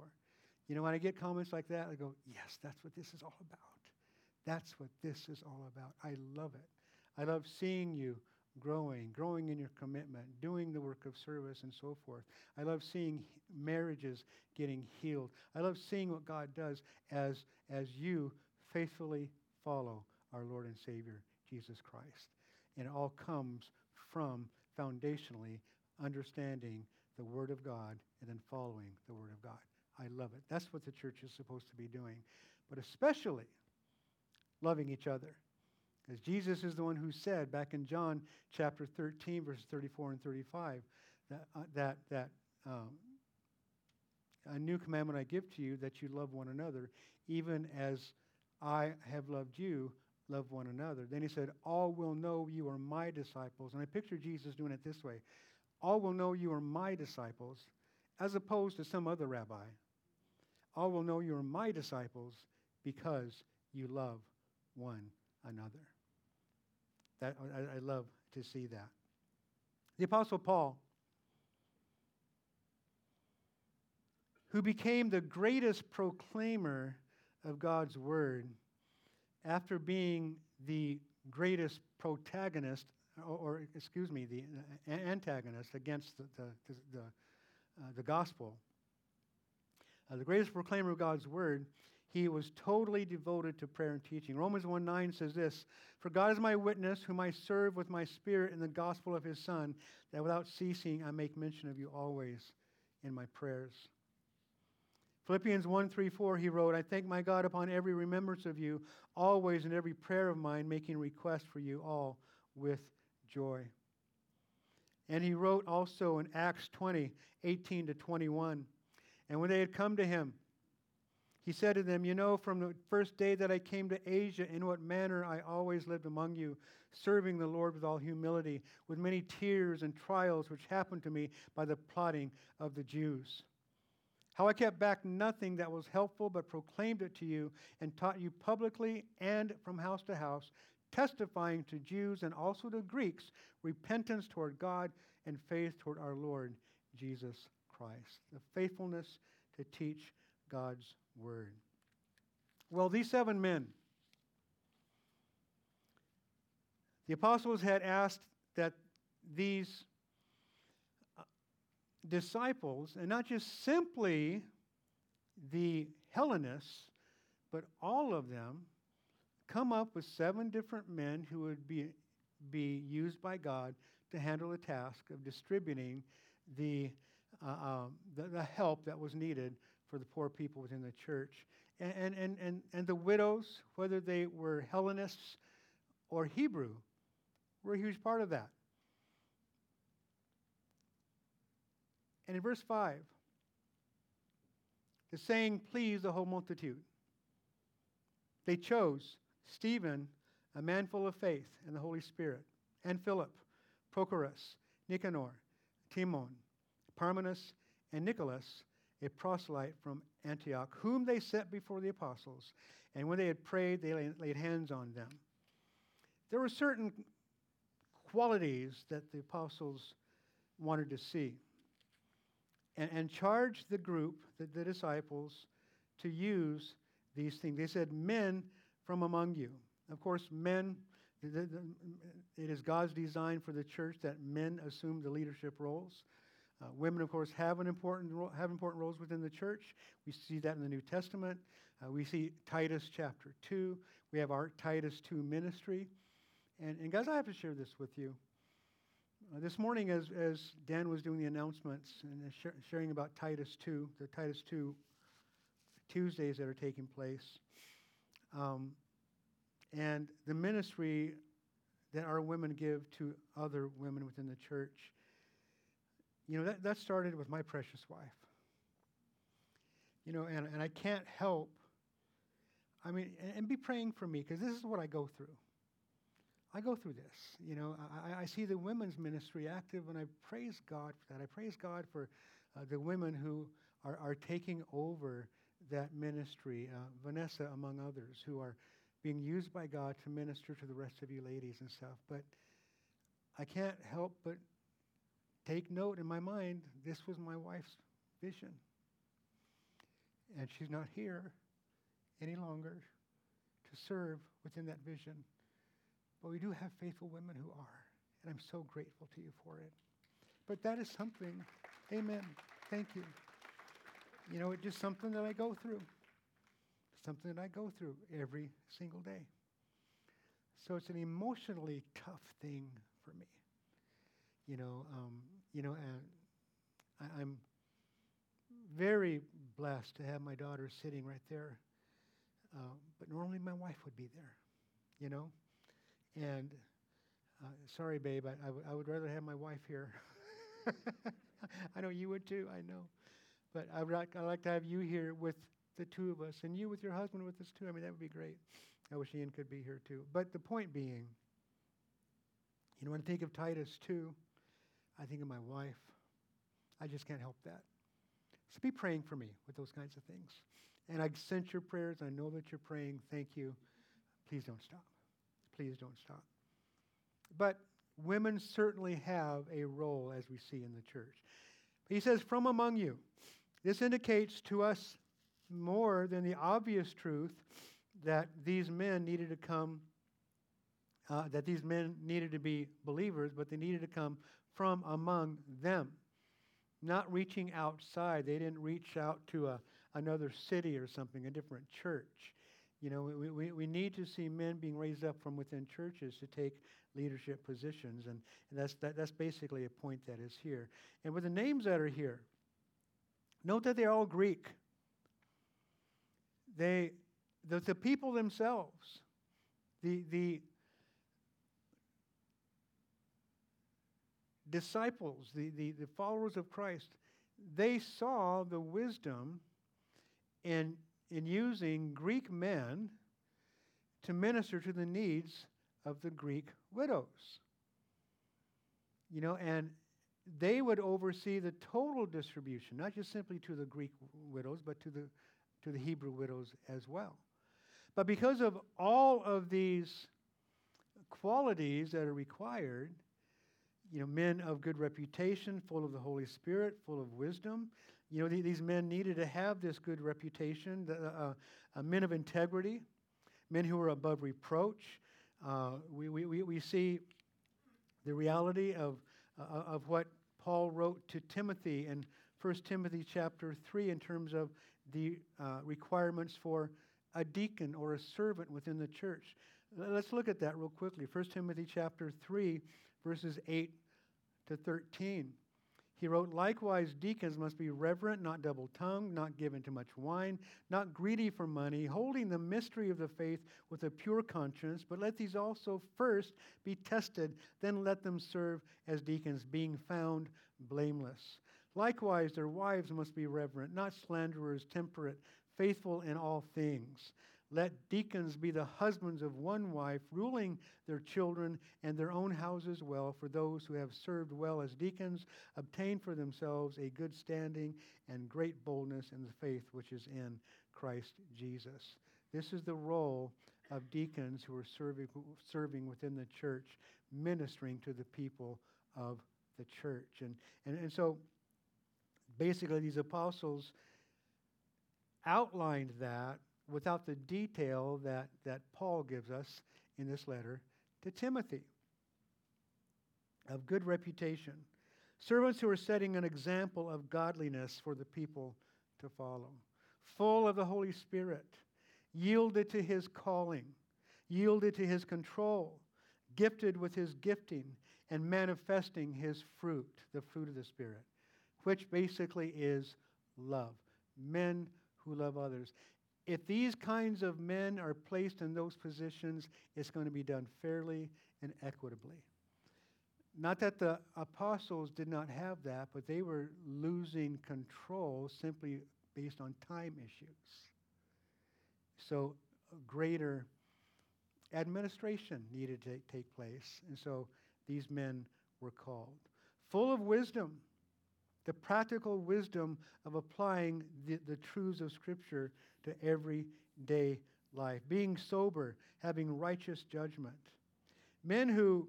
You know, when I get comments like that, I go, yes, that's what this is all about. That's what this is all about. I love it. I love seeing you growing, growing in your commitment, doing the work of service, and so forth. I love seeing marriages getting healed. I love seeing what God does as, as you faithfully follow our Lord and Savior, Jesus Christ. And it all comes from foundationally understanding the Word of God and then following the Word of God. I love it. That's what the church is supposed to be doing. But especially loving each other. As Jesus is the one who said back in John chapter 13, verses 34 and 35, that, uh, that, that um, a new commandment I give to you that you love one another, even as I have loved you, love one another. Then he said, All will know you are my disciples. And I picture Jesus doing it this way All will know you are my disciples, as opposed to some other rabbi. All will know you are my disciples because you love one another. That, I, I love to see that. The Apostle Paul, who became the greatest proclaimer of God's word after being the greatest protagonist, or, or excuse me, the uh, antagonist against the, the, the, uh, the gospel, uh, the greatest proclaimer of God's word, he was totally devoted to prayer and teaching. Romans 1 9 says this For God is my witness, whom I serve with my spirit in the gospel of his Son, that without ceasing I make mention of you always in my prayers. Philippians 1 3 4, he wrote, I thank my God upon every remembrance of you, always in every prayer of mine, making request for you all with joy. And he wrote also in Acts 20 18 to 21. And when they had come to him, he said to them, You know, from the first day that I came to Asia, in what manner I always lived among you, serving the Lord with all humility, with many tears and trials which happened to me by the plotting of the Jews. How I kept back nothing that was helpful, but proclaimed it to you and taught you publicly and from house to house, testifying to Jews and also to Greeks repentance toward God and faith toward our Lord Jesus Christ. The faithfulness to teach God's word. Well, these seven men, the apostles had asked that these uh, disciples, and not just simply the Hellenists, but all of them, come up with seven different men who would be, be used by God to handle the task of distributing the, uh, um, the, the help that was needed for the poor people within the church. And, and, and, and the widows, whether they were Hellenists or Hebrew, were a huge part of that. And in verse 5, the saying pleased the whole multitude. They chose Stephen, a man full of faith and the Holy Spirit, and Philip, Prochorus, Nicanor, Timon, Parmenas, and Nicholas a proselyte from Antioch, whom they set before the apostles. And when they had prayed, they laid hands on them. There were certain qualities that the apostles wanted to see and, and charged the group, the, the disciples, to use these things. They said, Men from among you. Of course, men, the, the, it is God's design for the church that men assume the leadership roles. Uh, women, of course, have an important ro- have important roles within the church. We see that in the New Testament. Uh, we see Titus chapter two. We have our Titus two ministry, and, and guys, I have to share this with you. Uh, this morning, as as Dan was doing the announcements and sh- sharing about Titus two, the Titus two Tuesdays that are taking place, um, and the ministry that our women give to other women within the church you know, that, that started with my precious wife. You know, and, and I can't help, I mean, and, and be praying for me because this is what I go through. I go through this. You know, I, I, see the women's ministry active, and I praise God for that. I praise God for uh, the women who are, are taking over that ministry, uh, Vanessa among others, who are being used by God to minister to the rest of you ladies and stuff. But I can't help but take note in my mind, this was my wife's vision. And she's not here any longer to serve within that vision. But we do have faithful women who are. And I'm so grateful to you for it. But that is something, amen. Thank you. You know, it's just something that I go through. Something that I go through every single day. So it's an emotionally tough thing for me. You know, um, you know, I, I'm very blessed to have my daughter sitting right there. Uh, but normally my wife would be there, you know. And uh, sorry, babe, I, I, w- I would rather have my wife here. I know you would too, I know. But I would like, I'd like to have you here with the two of us, and you with your husband with us too. I mean, that would be great. I wish Ian could be here too. But the point being, you know, when I think of Titus 2, I think of my wife. I just can't help that. So be praying for me with those kinds of things. And I sense your prayers. I know that you're praying. Thank you. Please don't stop. Please don't stop. But women certainly have a role, as we see in the church. He says, from among you. This indicates to us more than the obvious truth that these men needed to come, uh, that these men needed to be believers, but they needed to come from among them, not reaching outside. They didn't reach out to a, another city or something, a different church. You know, we, we, we need to see men being raised up from within churches to take leadership positions. And, and that's, that, that's basically a point that is here. And with the names that are here, note that they're all Greek. They, the, the people themselves, the, the disciples, the, the, the followers of Christ, they saw the wisdom in, in using Greek men to minister to the needs of the Greek widows. You know, and they would oversee the total distribution, not just simply to the Greek widows, but to the, to the Hebrew widows as well. But because of all of these qualities that are required, you know, men of good reputation, full of the Holy Spirit, full of wisdom. You know, th- these men needed to have this good reputation, the, uh, uh, men of integrity, men who are above reproach. Uh, we, we, we see the reality of, uh, of what Paul wrote to Timothy in 1 Timothy chapter 3 in terms of the uh, requirements for a deacon or a servant within the church. Let's look at that real quickly. 1 Timothy chapter 3, verses 8 to 13. He wrote, Likewise, deacons must be reverent, not double tongued, not given to much wine, not greedy for money, holding the mystery of the faith with a pure conscience. But let these also first be tested, then let them serve as deacons, being found blameless. Likewise, their wives must be reverent, not slanderers, temperate, faithful in all things. Let deacons be the husbands of one wife, ruling their children and their own houses well, for those who have served well as deacons obtain for themselves a good standing and great boldness in the faith which is in Christ Jesus. This is the role of deacons who are serving, serving within the church, ministering to the people of the church. And, and, and so basically, these apostles outlined that without the detail that, that Paul gives us in this letter to Timothy of good reputation. Servants who are setting an example of godliness for the people to follow, full of the Holy Spirit, yielded to his calling, yielded to his control, gifted with his gifting, and manifesting his fruit, the fruit of the Spirit, which basically is love. Men who love others. If these kinds of men are placed in those positions, it's going to be done fairly and equitably. Not that the apostles did not have that, but they were losing control simply based on time issues. So, greater administration needed to take place. And so, these men were called. Full of wisdom, the practical wisdom of applying the, the truths of Scripture to everyday life, being sober, having righteous judgment. Men who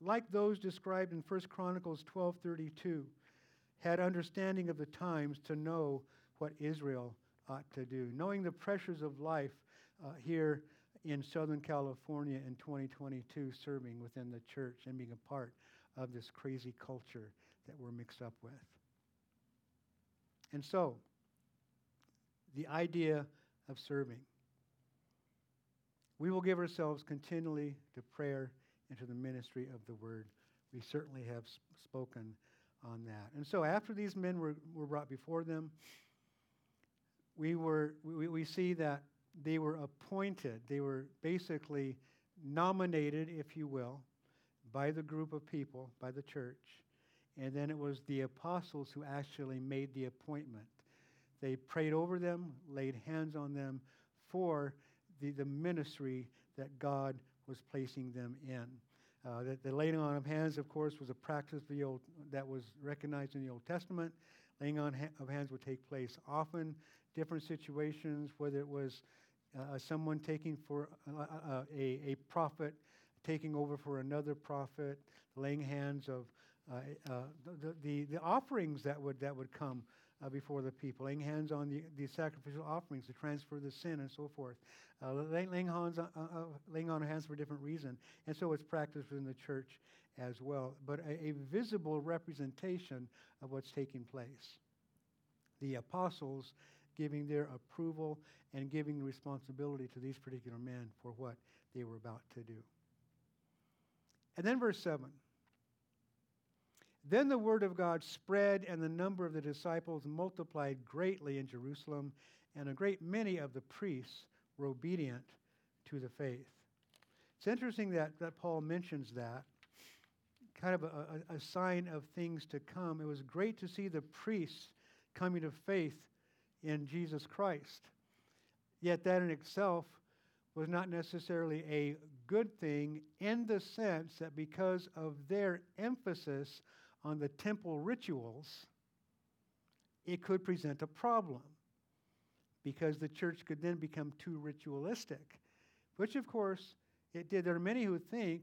like those described in 1 Chronicles 12:32, had understanding of the times to know what Israel ought to do. Knowing the pressures of life uh, here in Southern California in 2022, serving within the church and being a part of this crazy culture that we're mixed up with. And so, the idea of serving. We will give ourselves continually to prayer and to the ministry of the word. We certainly have spoken on that. And so, after these men were, were brought before them, we, were, we, we see that they were appointed, they were basically nominated, if you will, by the group of people, by the church. And then it was the apostles who actually made the appointment. They prayed over them, laid hands on them for the, the ministry that God was placing them in. Uh, the, the, laying on of hands, of course, was a practice old, that was recognized in the Old Testament. Laying on ha- of hands would take place often, different situations, whether it was uh, someone taking for uh, uh, a, a prophet, taking over for another prophet, laying hands of uh, uh, the, the, the, offerings that would, that would come uh, before the people, laying hands on the, the sacrificial offerings to transfer the sin and so forth, uh, laying, laying, hands on, uh, uh, laying on hands for different reason. And so it's practiced within the church as well, but a, a visible representation of what's taking place. The apostles giving their approval and giving responsibility to these particular men for what they were about to do. And then verse 7. Then the word of God spread, and the number of the disciples multiplied greatly in Jerusalem, and a great many of the priests were obedient to the faith. It's interesting that, that Paul mentions that, kind of a, a, sign of things to come. It was great to see the priests coming to faith in Jesus Christ. Yet that in itself was not necessarily a good thing in the sense that because of their emphasis on the temple rituals, it could present a problem because the church could then become too ritualistic, which of course it did. There are many who think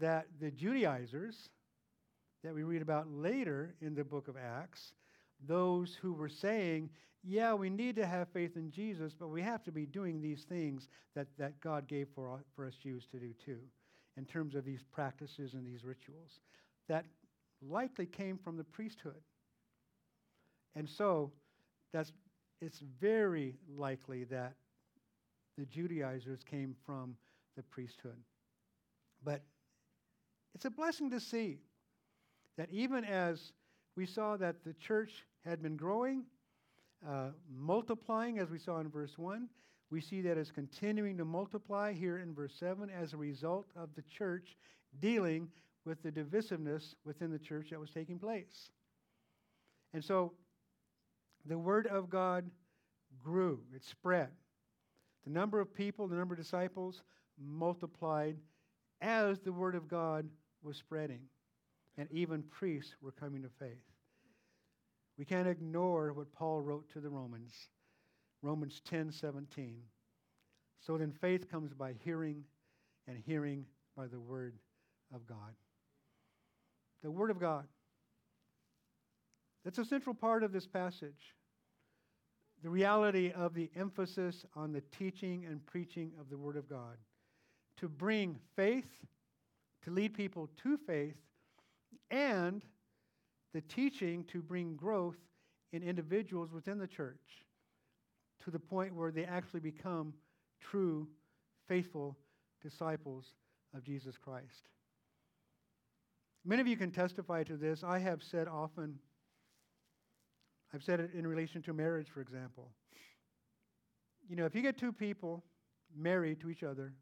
that the Judaizers that we read about later in the book of Acts, those who were saying, yeah, we need to have faith in Jesus, but we have to be doing these things that, that God gave for, for us Jews to do too, in terms of these practices and these rituals. That likely came from the priesthood. And so that's, it's very likely that the Judaizers came from the priesthood. But it's a blessing to see that even as we saw that the church had been growing, uh, multiplying, as we saw in verse 1, we see that it's continuing to multiply here in verse 7 as a result of the church dealing with the divisiveness within the church that was taking place. And so the word of God grew, it spread. The number of people, the number of disciples multiplied as the word of God was spreading. And even priests were coming to faith. We can't ignore what Paul wrote to the Romans. Romans 10 17. So then faith comes by hearing, and hearing by the word of God the Word of God. That's a central part of this passage. The reality of the emphasis on the teaching and preaching of the Word of God. To bring faith, to lead people to faith, and the teaching to bring growth in individuals within the church to the point where they actually become true, faithful disciples of Jesus Christ. Many of you can testify to this. I have said often, I've said it in relation to marriage, for example. You know, if you get two people married to each other,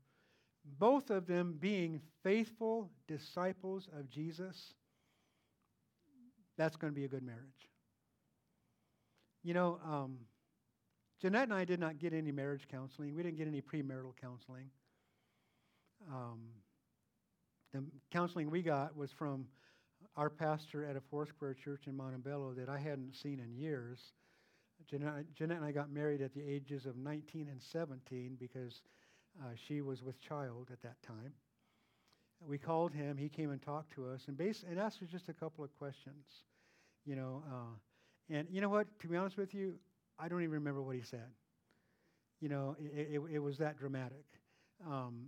both of them being faithful disciples of Jesus, that's going to be a good marriage. You know, um, Jeanette and I did not get any marriage counseling. We didn't get any premarital counseling. Um, the counseling we got was from our pastor at a Four Square church in Montebello that I hadn't seen in years. Jeanette, Jeanette and I got married at the ages of 19 and 17 because uh, she was with child at that time. we called him. He came and talked to us and, bas- and asked us just a couple of questions. You know, uh, and you know what? To be honest with you, I don't even remember what he said. You know, it, it, it was that dramatic. Um,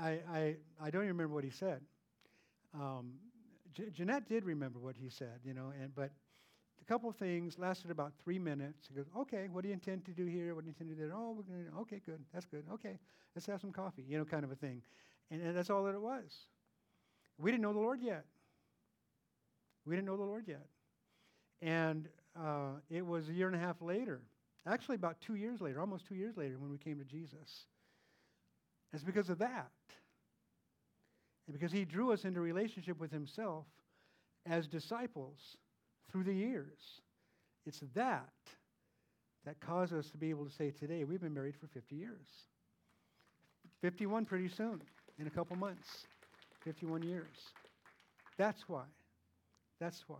I, I, I don't even remember what he said. Um, J- Jeanette did remember what he said, you know, and but a couple of things lasted about three minutes. He goes, "Okay, what do you intend to do here? What do you intend to do there? Oh, we're going to. Okay, good. That's good. Okay, let's have some coffee, you know, kind of a thing." And, and that's all that it was. We didn't know the Lord yet. We didn't know the Lord yet, and uh, it was a year and a half later, actually about two years later, almost two years later, when we came to Jesus. It's because of that. And because he drew us into relationship with himself as disciples through the years. It's that that caused us to be able to say today, we've been married for 50 years. 51 pretty soon, in a couple months. 51 years. That's why. That's why.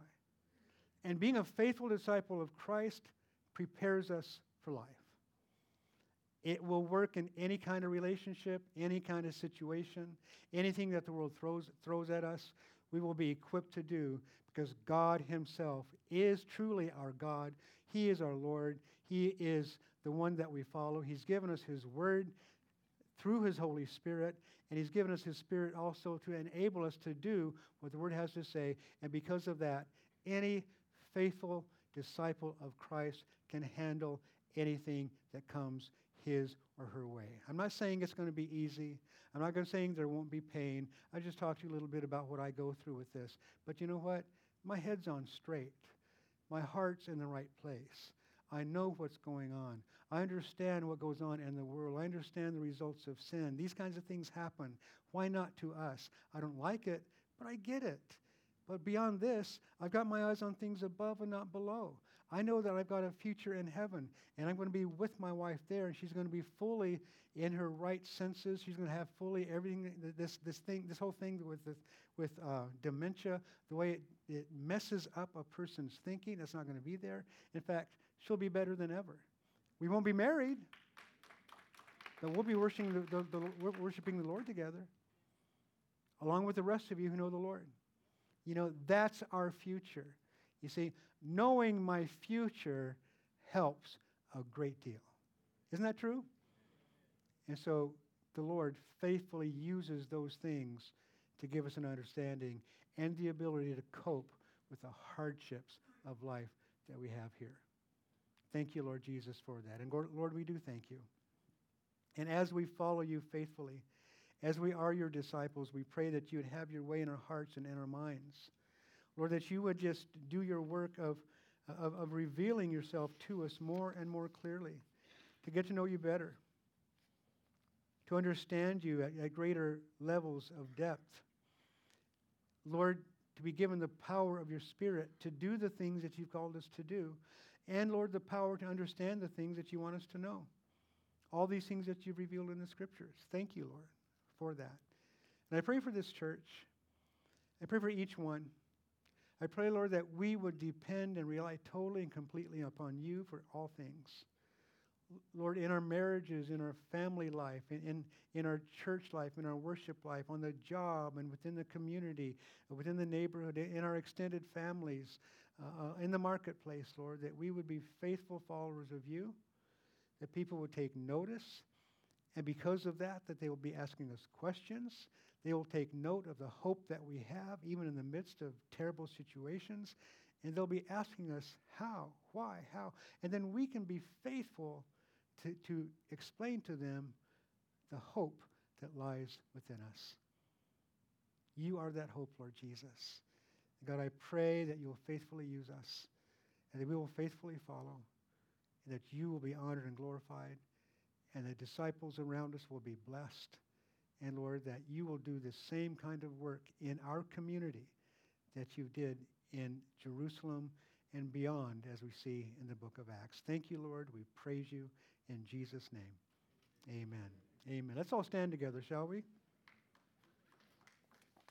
And being a faithful disciple of Christ prepares us for life. It will work in any kind of relationship, any kind of situation, anything that the world throws, throws at us, we will be equipped to do because God Himself is truly our God. He is our Lord. He is the one that we follow. He's given us His Word through His Holy Spirit, and He's given us His Spirit also to enable us to do what the Word has to say. And because of that, any faithful disciple of Christ can handle anything that comes his or her way. I'm not saying it's going to be easy. I'm not going to saying there won't be pain. I just talked to you a little bit about what I go through with this. But you know what? My head's on straight. My heart's in the right place. I know what's going on. I understand what goes on in the world. I understand the results of sin. These kinds of things happen. Why not to us? I don't like it, but I get it. But beyond this, I've got my eyes on things above and not below. I know that I've got a future in heaven, and I'm going to be with my wife there, and she's going to be fully in her right senses. She's going to have fully everything. This this thing, this whole thing with with uh, dementia, the way it, it messes up a person's thinking, that's not going to be there. In fact, she'll be better than ever. We won't be married, but we'll be worshiping the, the, the worshiping the Lord together, along with the rest of you who know the Lord. You know, that's our future. You see, knowing my future helps a great deal. Isn't that true? And so the Lord faithfully uses those things to give us an understanding and the ability to cope with the hardships of life that we have here. Thank you, Lord Jesus, for that. And Lord, we do thank you. And as we follow you faithfully, as we are your disciples, we pray that you would have your way in our hearts and in our minds. Lord, that you would just do your work of, of, of revealing yourself to us more and more clearly, to get to know you better, to understand you at, at greater levels of depth. Lord, to be given the power of your Spirit to do the things that you've called us to do, and Lord, the power to understand the things that you want us to know. All these things that you've revealed in the scriptures. Thank you, Lord, for that. And I pray for this church. I pray for each one. I pray, Lord, that we would depend and rely totally and completely upon you for all things. Lord, in our marriages, in our family life, in, in, in, our church life, in our worship life, on the job, and within the community, within the neighborhood, in our extended families, uh, uh, in the marketplace, Lord, that we would be faithful followers of you, that people would take notice, and because of that, that they will be asking us questions, they will take note of the hope that we have, even in the midst of terrible situations. And they'll be asking us, how, why, how. And then we can be faithful to, to explain to them the hope that lies within us. You are that hope, Lord Jesus. God, I pray that you will faithfully use us and that we will faithfully follow and that you will be honored and glorified and the disciples around us will be blessed and Lord, that you will do the same kind of work in our community that you did in Jerusalem and beyond, as we see in the book of Acts. Thank you, Lord. We praise you in Jesus' name. Amen. Amen. Let's all stand together, shall we?